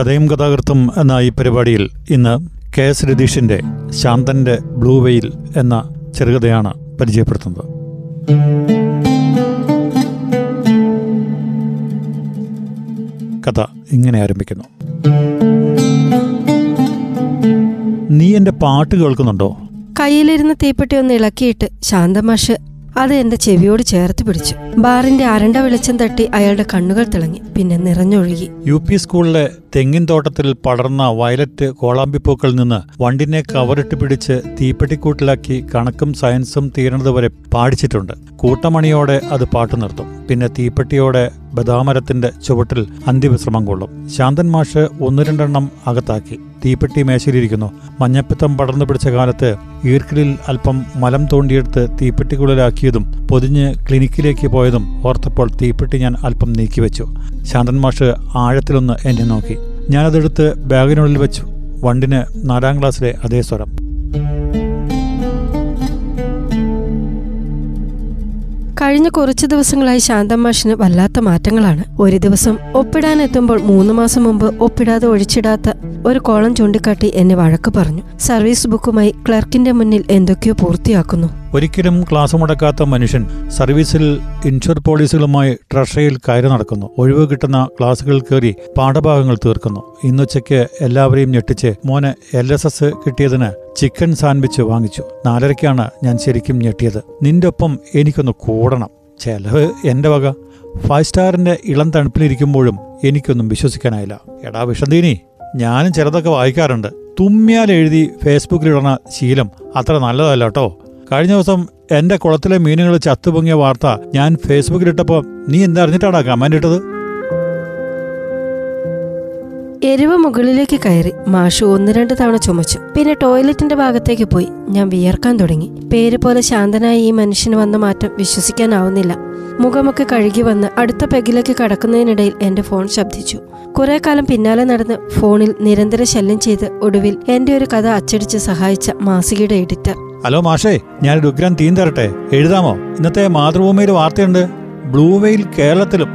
കഥയും കഥാകൃത്തും എന്ന ഈ പരിപാടിയിൽ ഇന്ന് കെ എസ് രതീഷിന്റെ ശാന്തന്റെ ബ്ലൂ വെയിൽ എന്ന ചെറുകഥയാണ് പരിചയപ്പെടുത്തുന്നത്. കഥ ഇങ്ങനെ ആരംഭിക്കുന്നു. നീ എന്റെ പാട്ട് കേൾക്കുന്നുണ്ടോ? കയ്യിലിരുന്ന് തീപ്പെട്ടി ഒന്ന് ഇളക്കിയിട്ട് ശാന്തമാഷ് അത് എന്റെ ചെവിയോട് ചേർത്ത് പിടിച്ചു. ബാറിന്റെ അരണ്ട വെളിച്ചം തട്ടി അയാളുടെ കണ്ണുകൾ തിളങ്ങി. പിന്നെ നിറഞ്ഞൊഴുകി. യു പി സ്കൂളിലെ തെങ്ങിൻ തോട്ടത്തിൽ പടർന്ന വയലറ്റ് കോളാമ്പിപ്പൂക്കളിൽ നിന്ന് വണ്ടിനെ കവറിട്ട് പിടിച്ച് തീപ്പെട്ടിക്കൂട്ടിലാക്കി കണക്കും സയൻസും തീരണതുവരെ പാടിച്ചിട്ടുണ്ട്. കൂട്ടമണിയോടെ അത് പാട്ടു നിർത്തും. പിന്നെ തീപ്പെട്ടിയോടെ ബദാമരത്തിന്റെ ചുവട്ടിൽ അന്ത്യവിശ്രമം കൊള്ളും. ശാന്തൻ മാഷ് ഒന്ന് രണ്ടെണ്ണം അകത്താക്കി. തീപ്പെട്ടി മേശയിലിരിക്കുന്നു. മഞ്ഞപ്പിത്തം പടർന്നു പിടിച്ച കാലത്ത് ഈർക്കിലിൽ അല്പം മലം തോണ്ടിയെടുത്ത് തീപ്പെട്ടിക്കുള്ളിലാക്കിയതും പൊതിഞ്ഞ് ക്ലിനിക്കിലേക്ക് പോയതും ഓർത്തപ്പോൾ തീപ്പെട്ടി ഞാൻ അല്പം നീക്കിവെച്ചു. ശാന്തൻ മാഷ് ആഴത്തിലൊന്ന് എന്നെ നോക്കി. ഞാനതെടുത്ത് ബാഗിനുള്ളിൽ വെച്ചു. വണ്ടിന് നാലാം ക്ലാസ്സിലെ അതേ സ്വരം. കഴിഞ്ഞ കുറച്ച് ദിവസങ്ങളായി ശാന്തമാഷിന് വല്ലാത്ത മാറ്റങ്ങളാണ്. ഒരു ദിവസം ഒപ്പിടാൻ എത്തുമ്പോൾ മൂന്ന് മാസം മുമ്പ് ഒപ്പിടാതെ ഒഴിച്ചിടാത്ത ഒരു കോളം ചൂണ്ടിക്കാട്ടി എന്നെ വഴക്ക് പറഞ്ഞു. സർവീസ് ബുക്കുമായി ക്ലർക്കിന്റെ മുന്നിൽ എന്തൊക്കെയോ പൂർത്തിയാക്കുന്നു. ഒരിക്കലും ക്ലാസ് മുടക്കാത്ത മനുഷ്യൻ സർവീസിൽ ഇൻഷുർ പോളിസികളുമായി ട്രഷറിയിൽ കയറി നടക്കുന്നു. ഒഴിവ് കിട്ടുന്ന ക്ലാസ്സുകൾ കയറി പാഠഭാഗങ്ങൾ തീർക്കുന്നു. ഇന്നുച്ചയ്ക്ക് എല്ലാവരെയും ഞെട്ടിച്ച് മോന് എൽ എസ് എസ് കിട്ടിയതിന് ചിക്കൻ സാൻഡ്വിച്ച് വാങ്ങിച്ചു. നാലരയ്ക്കാണ് ഞാൻ ശരിക്കും ഞെട്ടിയത്. നിന്റെ ഒപ്പം എനിക്കൊന്ന് കൂടണം. ചെലവ് എന്റെ വക. ഫൈവ് സ്റ്റാറിന്റെ ഇളം തണുപ്പിലിരിക്കുമ്പോഴും എനിക്കൊന്നും വിശ്വസിക്കാനായില്ല. എടാ വിഷന്തീനി ഞാനും ചിലതൊക്കെ വായിക്കാറുണ്ട്. തുമ്മിയാൽ എഴുതി ഫേസ്ബുക്കിലിടണ ശീലം അത്ര നല്ലതല്ല കേട്ടോ. കഴിഞ്ഞ ദിവസം എന്റെ കുളത്തിലെ മീനുകൾ ചത്തുപൊങ്ങിയ വാർത്ത ഞാൻ ഫേസ്ബുക്കിലിട്ടപ്പോ നീ എന്തറിഞ്ഞിട്ടാണ് കമന്റ് ഇട്ടത്? എരിവ് മുകളിലേക്ക് കയറി മാഷു ഒന്ന് രണ്ട് തവണ ചുമച്ചു. പിന്നെ ടോയ്ലറ്റിന്റെ ഭാഗത്തേക്ക് പോയി. ഞാൻ വിയർക്കാൻ തുടങ്ങി. പേര് പോലെ ശാന്തനായ ഈ മനുഷ്യന് വന്ന മാറ്റം വിശ്വസിക്കാനാവുന്നില്ല. മുഖമൊക്കെ കഴുകി വന്ന് അടുത്ത പെഗിലേക്ക് കടക്കുന്നതിനിടയിൽ എന്റെ ഫോൺ ശബ്ദിച്ചു. കുറെ കാലം പിന്നാലെ നടന്ന് ഫോണിൽ നിരന്തര ശല്യം ചെയ്ത് ഒടുവിൽ എന്റെ ഒരു കഥ അച്ചടിച്ച് സഹായിച്ച മാസികയുടെ എഡിറ്റർ. ഹലോ മാഷേ ഞാൻ ഉഗ്രം തീൻ തരട്ടെ. എഴുതാമോ? ഇന്നത്തെ മാതൃഭൂമിയിൽ വാർത്തയുണ്ട്. ബ്ലൂ വെയിൽ കേരളത്തിലും.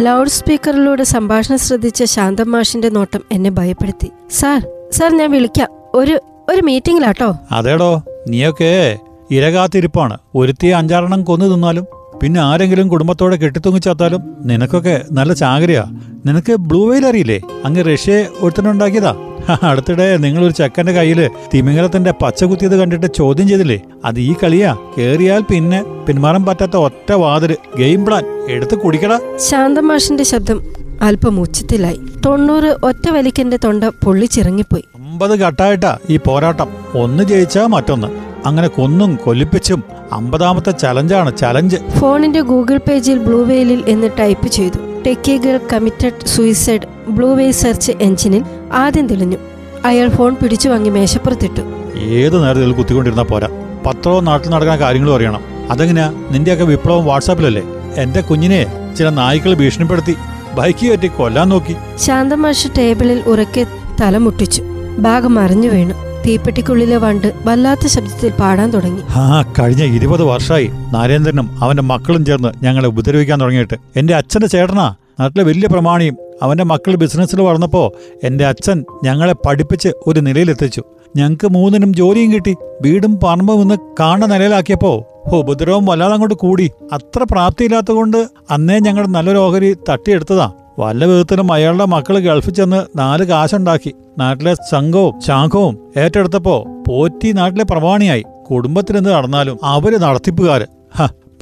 ലൗഡ് സ്പീക്കറിലൂടെ സംഭാഷണം ശ്രദ്ധിച്ച ശാന്തം മാഷിന്റെ നോട്ടം എന്നെ ഭയപ്പെടുത്തി. സാർ സാർ ഞാൻ വിളിക്കാം. ഒരു ഒരു മീറ്റിംഗിലാട്ടോ? അതേടോ നീയൊക്കെ ഇരകാത്തിരിപ്പാണ് ഒരുത്തിയെ അഞ്ചാറെണ്ണം കൊന്നു തിന്നാലും. പിന്നെ ആരെങ്കിലും കുടുംബത്തോടെ കെട്ടിത്തൂങ്ങിച്ചാത്താലും നിനക്കൊക്കെ നല്ല ചാകരയാ. നിനക്ക് ബ്ലൂ വെയിൽ അറിയില്ലേ? അങ്ങ് റഷ്യ ഒരുത്തനുണ്ടാക്കിയതാ. അടുത്തിടെ നിങ്ങളൊരു ചെക്കന്റെ കയ്യിൽ തിമിംഗലത്തിന്റെ പച്ച കുത്തിയത് കണ്ടിട്ട് ചോദ്യം ചെയ്തില്ലേ? അത് ഈ കളിയാ. കേറിയാൽ പിന്നെ പിന്മാറാൻ പറ്റാത്ത ഒറ്റ വാതിൽ. Game plan. എടുത്ത് കുടിക്കടാ. ശാന്തമാഷിന്റെ ശബ്ദം അല്പം ഉച്ചത്തിലായി. തൊണ്ണൂറ് ഒറ്റ വലിക്കെന്റെ തൊണ്ട പൊള്ളിച്ചിറങ്ങിപ്പോയി. അമ്പത് ഘട്ടായിട്ടാ ഈ പോരാട്ടം. ഒന്ന് ജയിച്ചാ മറ്റൊന്ന്. അങ്ങനെ കൊന്നും കൊല്ലിപ്പിച്ചും അമ്പതാമത്തെ ചലഞ്ചാണ് ചലഞ്ച്. ഫോണിന്റെ ഗൂഗിൾ പേജിൽ ബ്ലൂ വെയിലിൽ എന്ന് ടൈപ്പ് ചെയ്തു. Techie girl committed suicide blue whale search എഞ്ചിനിൽ ആദ്യം തെളിഞ്ഞു. അയാൾ ഫോൺ പിടിച്ചു വാങ്ങി മേശപ്പുറത്തിട്ടു. ഏത് നേരത്തിൽ കുത്തിക്കൊണ്ടിരുന്ന പോരാ? പത്രവും നാട്ടിൽ നടക്കുന്ന കാര്യങ്ങളും അറിയണം. അതെങ്ങനെയാ? നിന്റെയൊക്കെ വിപ്ലവം വാട്സാപ്പിലല്ലേ? എന്റെ കുഞ്ഞിനെ ചില നായ്ക്കൾ ഭീഷണിപ്പെടുത്തി ബൈക്ക് കയറ്റി കൊല്ലാൻ നോക്കി. ശാന്തമാഷ് ടേബിളിൽ ഉറക്കെ തലമുട്ടിച്ചു ഭാഗം മറിഞ്ഞു വീണു. തീപ്പെട്ടിക്കുള്ളിലെ വണ്ട് വല്ലാത്ത ശബ്ദത്തിൽ പാടാൻ തുടങ്ങി. ആ കഴിഞ്ഞ ഇരുപത് വർഷമായി നരേന്ദ്രനും അവന്റെ മക്കളും ചേർന്ന് ഞങ്ങളെ ഉപദ്രവിക്കാൻ തുടങ്ങിയിട്ട്. എന്റെ അച്ഛന്റെ ചേട്ടനാ. നാട്ടിലെ വലിയ പ്രമാണിയും അവന്റെ മക്കൾ ബിസിനസ്സിൽ വളർന്നപ്പോ എന്റെ അച്ഛൻ ഞങ്ങളെ പഠിപ്പിച്ച് ഒരു നിലയിലെത്തിച്ചു. ഞങ്ങൾക്ക് മൂന്നിനും ജോലിയും കിട്ടി. വീടും പറമ്പും ഇന്ന് കാണുന്ന നിലയിലാക്കിയപ്പോ ഉപദ്രവം വല്ലാതെ അങ്ങോട്ട് കൂടി. അത്ര പ്രാപ്തിയില്ലാത്തതുകൊണ്ട് അന്നേ ഞങ്ങളുടെ നല്ലൊരു ഓഹരി തട്ടിയെടുത്തതാ. വല്ല വിധത്തിലും അയാളുടെ മക്കൾ ഗൾഫിൽ ചെന്ന് നാല് കാശുണ്ടാക്കി. നാട്ടിലെ സംഘവും ശാഖവും ഏറ്റെടുത്തപ്പോ പോറ്റി നാട്ടിലെ പ്രമാണിയായി. കുടുംബത്തിൽ എന്ത് നടന്നാലും അവർ നടത്തിപ്പുകാര്.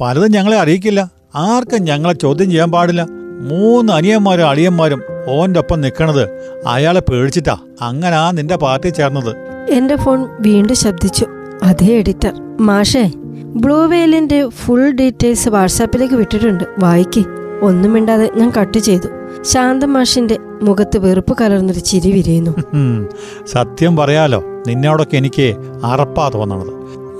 പലതും ഞങ്ങളെ അറിയിക്കില്ല. ആർക്കും ഞങ്ങളെ ചോദ്യം ചെയ്യാൻ പാടില്ല. മൂന്ന് അനിയന്മാരും അളിയന്മാരും ഓന്റെ ഒപ്പം നിൽക്കണത് അയാളെ പേടിച്ചിട്ടാ. അങ്ങനാ നിന്റെ പാർട്ടി ചേർന്നത്. എന്റെ ഫോൺ വീണ്ടും ശബ്ദിച്ചു. അതേ എഡിറ്റർ. മാഷേ ബ്ലൂവെയിലിന്റെ ഫുൾ ഡീറ്റെയിൽസ് വാട്സാപ്പിലേക്ക് വിട്ടിട്ടുണ്ട്. വായിക്ക്. ഒന്നും മിണ്ടാതെ ഞാൻ കട്ട് ചെയ്തു. ശാന്ത മാഷിന്റെ മുഖത്ത് വെറുപ്പ് കലർന്നൊരു ചിരി വിരിയുന്നു. സത്യം പറയാലോ നിന്നോടൊക്കെ എനിക്ക് അറപ്പാ തോന്നണത്.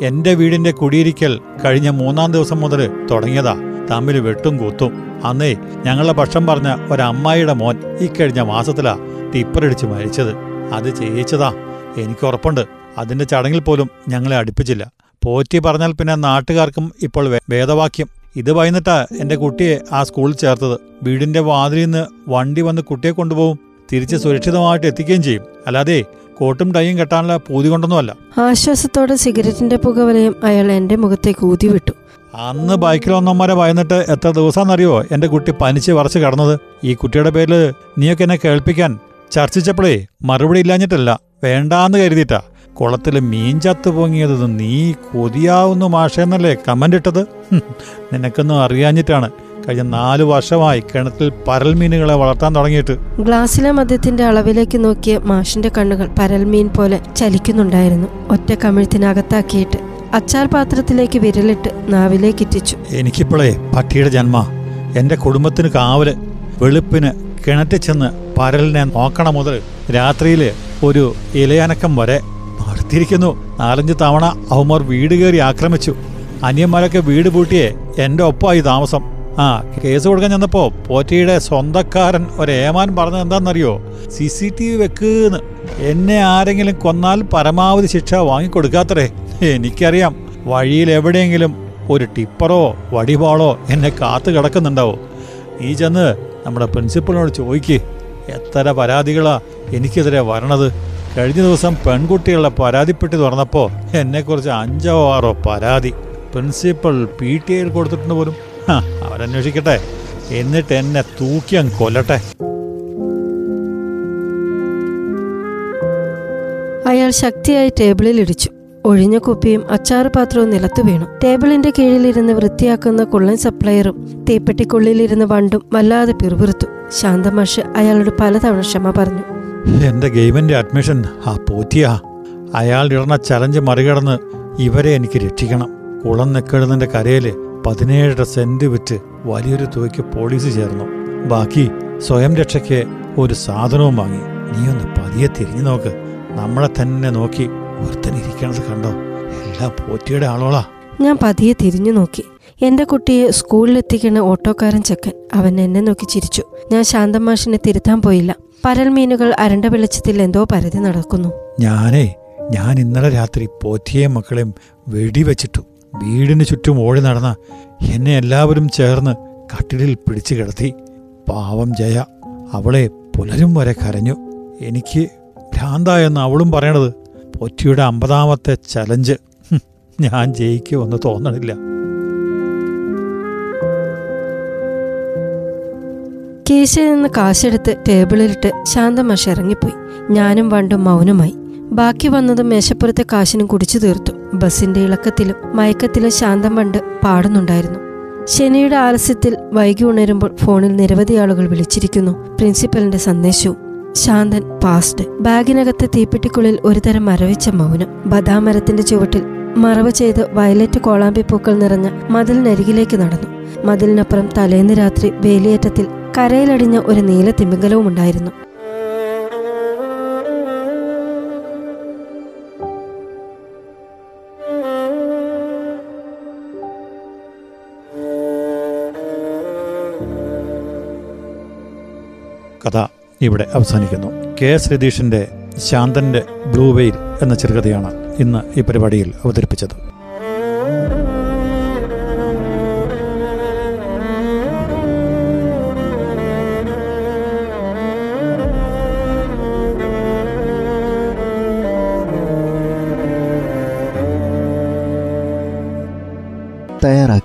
എന്റെ വീടിന്റെ കുടിയിരിക്കൽ കഴിഞ്ഞ മൂന്നാം ദിവസം മുതൽ തുടങ്ങിയതാ. തമ്മിൽ വെട്ടും കൂത്തും. അന്നേ ഞങ്ങളുടെ പക്ഷം പറഞ്ഞ ഒരമ്മായിയുടെ മോൻ ഇക്കഴിഞ്ഞ മാസത്തിലാ ടിപ്പറടിച്ച് മരിച്ചത്. അത് ചെയ്യിച്ചതാ. എനിക്ക് ഉറപ്പുണ്ട്. അതിന്റെ ചടങ്ങിൽ പോലും ഞങ്ങളെ അടുപ്പിച്ചില്ല. പോറ്റി പറഞ്ഞാൽ പിന്നെ നാട്ടുകാർക്കും ഇപ്പോൾ വേദവാക്യം. ഇത് വൈകിട്ടാ എന്റെ കുട്ടിയെ ആ സ്കൂളിൽ ചേർത്തത്. വീടിന്റെ വാതിലിൽ നിന്ന് വണ്ടി വന്ന് കുട്ടിയെ കൊണ്ടുപോകും. തിരിച്ച് സുരക്ഷിതമായിട്ട് എത്തിക്കുകയും ചെയ്യും. അല്ലാതെ കോട്ടും ടൈയും കെട്ടാനുള്ള പൂതി കൊണ്ടൊന്നുമല്ല. ആശ്വാസത്തോടെ സിഗരറ്റിന്റെ പുകവലയം അയാൾ എന്റെ മുഖത്തേക്ക് ഊതി വിട്ടു. അന്ന് ബൈക്കിൽ വന്നവന്മാരെ ഭയന്നിട്ട് എത്ര ദിവസമെന്നറിയോ എന്റെ കുട്ടി പനിച്ച് വറച്ച് കടന്നത്? ഈ കുട്ടിയുടെ പേരിൽ നീയൊക്കെ എന്നെ കേൾപ്പിക്കാൻ ചർച്ചിച്ചപ്പോഴേ മറുപടി ഇല്ലാഞ്ഞിട്ടല്ല. വേണ്ടാന്ന് കരുതിയിട്ടാ. കുളത്തിൽ മീൻ ചത്തു പൊങ്ങിയത് നീ കൊതിയാവുന്നു മാഷെന്നല്ലേ കമന്റ് ഇട്ടത്? നിനക്കൊന്നും അറിയാഞ്ഞിട്ടാണ് കഴിഞ്ഞ നാലു വർഷമായി കിണറ്റിൽ പരൽ മീനുകളെ വളർത്താൻ തുടങ്ങിയിട്ട്. ഗ്ലാസ്സിലെ മദ്യത്തിന്റെ അളവിലേക്ക് നോക്കിയ മാഷിന്റെ കണ്ണുകൾ പരൽമീൻ പോലെ ചലിക്കുന്നുണ്ടായിരുന്നു. ഒറ്റ കമിഴ്ത്തിനകത്താക്കിയിട്ട് അച്ചാർ പാത്രത്തിലേക്ക് വിരലിട്ട് നാവിലേക്ക് ഇറ്റിച്ചു. എനിക്കിപ്പോഴേ പട്ടിയുടെ ജന്മ. എന്റെ കുടുംബത്തിന് കാവൽ. വെളുപ്പിന് കിണറ്റിൽ ചെന്ന് പരലിനെ നോക്കണ മുതൽ രാത്രിയിൽ ഒരു ഇലയനക്കം വരെ നടത്തിയിരിക്കുന്നു നാലഞ്ച് തവണ അവന്മാർ വീട് കയറി ആക്രമിച്ചു. അനിയന്മാരൊക്കെ വീട് പൂട്ടിയേ എന്റെ ഒപ്പമായി താമസം. ആ കേസ് കൊടുക്കാൻ ചെന്നപ്പോ പോറ്റിയുടെ സ്വന്തക്കാരൻ ഒരേമാൻ പറഞ്ഞത് എന്താണെന്നറിയോ? സി സി ടി വി വെക്കുന്ന് എന്നെ. ആരെങ്കിലും കൊന്നാൽ പരമാവധി ശിക്ഷ വാങ്ങിക്കൊടുക്കാത്തരേ എനിക്കറിയാം. വഴിയിൽ എവിടെയെങ്കിലും ഒരു ടിപ്പറോ വടിപാളോ എന്നെ കാത്തു കിടക്കുന്നുണ്ടാവോ. നീ ചെന്ന് നമ്മുടെ പ്രിൻസിപ്പളിനോട് ചോദിക്ക്. എത്ര പരാതികളാ എനിക്കെതിരെ വരണത്? കഴിഞ്ഞ ദിവസം പെൺകുട്ടികളുടെ പരാതിപ്പെട്ടി തുറന്നപ്പോൾ എന്നെക്കുറിച്ച് അഞ്ചോ ആറോ പരാതി. പ്രിൻസിപ്പൽ പി ടി ഐയിൽ കൊടുത്തിട്ടുണ്ട് പോലും. അവരന്വേഷിക്കട്ടെ. എന്നിട്ട് എന്നെ തൂക്കി അങ്ങ് കൊല്ലട്ടെ. അയാൾ ശക്തിയായി ടേബിളിൽ ഇടിച്ചു. ഒഴിഞ്ഞ കുപ്പിയും അച്ചാറ് പാത്രവും നിലത്തു വീണു. ടേബിളിന്റെ കീഴിലിരുന്ന് വൃത്തിയാക്കുന്ന കുള്ളൻ സപ്ലയറും തീപ്പെട്ടിക്കുള്ളിലിരുന്ന് വണ്ടും വല്ലാതെ പിറുപിറുത്തു. ശാന്തമാഷ് അയാളോട് പലതവണ ക്ഷമ പറഞ്ഞു. എന്റെ ഗെയിമിന്റെ അഡ്മിഷൻ ആ പോറ്റിയാ അയാൾ ഇടണ ചലഞ്ച് മറികടന്ന് ഇവരെ എനിക്ക് രക്ഷിക്കണം. കുളം നിക്കെഴുന്നതിന്റെ കരയിൽ പതിനേഴര സെന്റ് വിറ്റ് വലിയൊരു തുകയ്ക്ക് പോലീസ് ചേർന്നു. ബാക്കി സ്വയം രക്ഷയ്ക്ക് ഒരു സാധനവും വാങ്ങി. നീ ഒന്ന് പതിയെ തിരിഞ്ഞു നോക്ക്. നമ്മളെ തന്നെ നോക്കി ഒരുത്തനിരിക്കണത് കണ്ടോ? എല്ലാ പോറ്റിയുടെ ആളോളാ. ഞാൻ പതിയെ തിരിഞ്ഞു നോക്കി. എന്റെ കുട്ടിയെ സ്കൂളിലെത്തിക്കുന്ന ഓട്ടോക്കാരൻ ചെക്കൻ അവൻ എന്നെ നോക്കി ചിരിച്ചു. ഞാൻ ശാന്തമാഷിനെ തിരുത്താൻ പോയില്ല. പരൽ മീനുകൾ അരണ്ട വെളിച്ചത്തിൽ എന്തോ പരതി നടക്കുന്നു. ഞാനേ ഞാൻ ഇന്നലെ രാത്രി പോറ്റിയെയും മക്കളെയും വെടിവെച്ചിട്ടു. വീടിന് ചുറ്റും ഓടി നടന്ന എന്നെ എല്ലാവരും ചേർന്ന് കട്ടിലിൽ പിടിച്ചു കിടത്തി. പാവം ജയ അവളെ പുലരും വരെ കരഞ്ഞു. എനിക്ക് ഭ്രാന്തായെന്ന് അവളും പറയണത് പോറ്റിയുടെ അമ്പതാമത്തെ ചലഞ്ച്. ഞാൻ ജയിക്കുമെന്ന് തോന്നണില്ല. കീശയിൽ നിന്ന് കാശെടുത്ത് ടേബിളിലിട്ട് ശാന്തമാഷ് ഇറങ്ങിപ്പോയി. ഞാനും വണ്ടും മൗനമായി. ബാക്കി വന്നതും മേശപ്പുറത്തെ കാശിനും കുടിച്ചു തീർത്തു. ബസിന്റെ ഇളക്കത്തിലും മയക്കത്തിലും ശാന്തം വണ്ട് പാടുന്നുണ്ടായിരുന്നു. ശനിയുടെ ആലസ്യത്തിൽ വൈകി ഉണരുമ്പോൾ ഫോണിൽ നിരവധി ആളുകൾ വിളിച്ചിരിക്കുന്നു. പ്രിൻസിപ്പലിന്റെ സന്ദേശവും. ശാന്തൻ പാസ്റ്റ് ബാഗിനകത്തെ തീപ്പെട്ടിക്കുള്ളിൽ ഒരുതരം മരവിച്ച മൗനം. ബദാമരത്തിന്റെ ചുവട്ടിൽ മറവ് ചെയ്ത് വയലറ്റ് കോളാമ്പി പൂക്കൾ നിറഞ്ഞ മതിലിനരികിലേക്ക് നടന്നു. മതിലിനപ്പുറം തലേന്ന് രാത്രി വേലിയേറ്റത്തിൽ കരയിലടിഞ്ഞ ഒരു നീല തിമിംഗലവും ഉണ്ടായിരുന്നു. കഥ ഇവിടെ അവസാനിക്കുന്നു. കെ എസ് രതീഷിന്റെ ശാന്തന്റെ ബ്ലൂ വെയിൽ എന്ന ചെറുകഥയാണ് ഇന്ന് ഈ പരിപാടിയിൽ അവതരിപ്പിച്ചത്.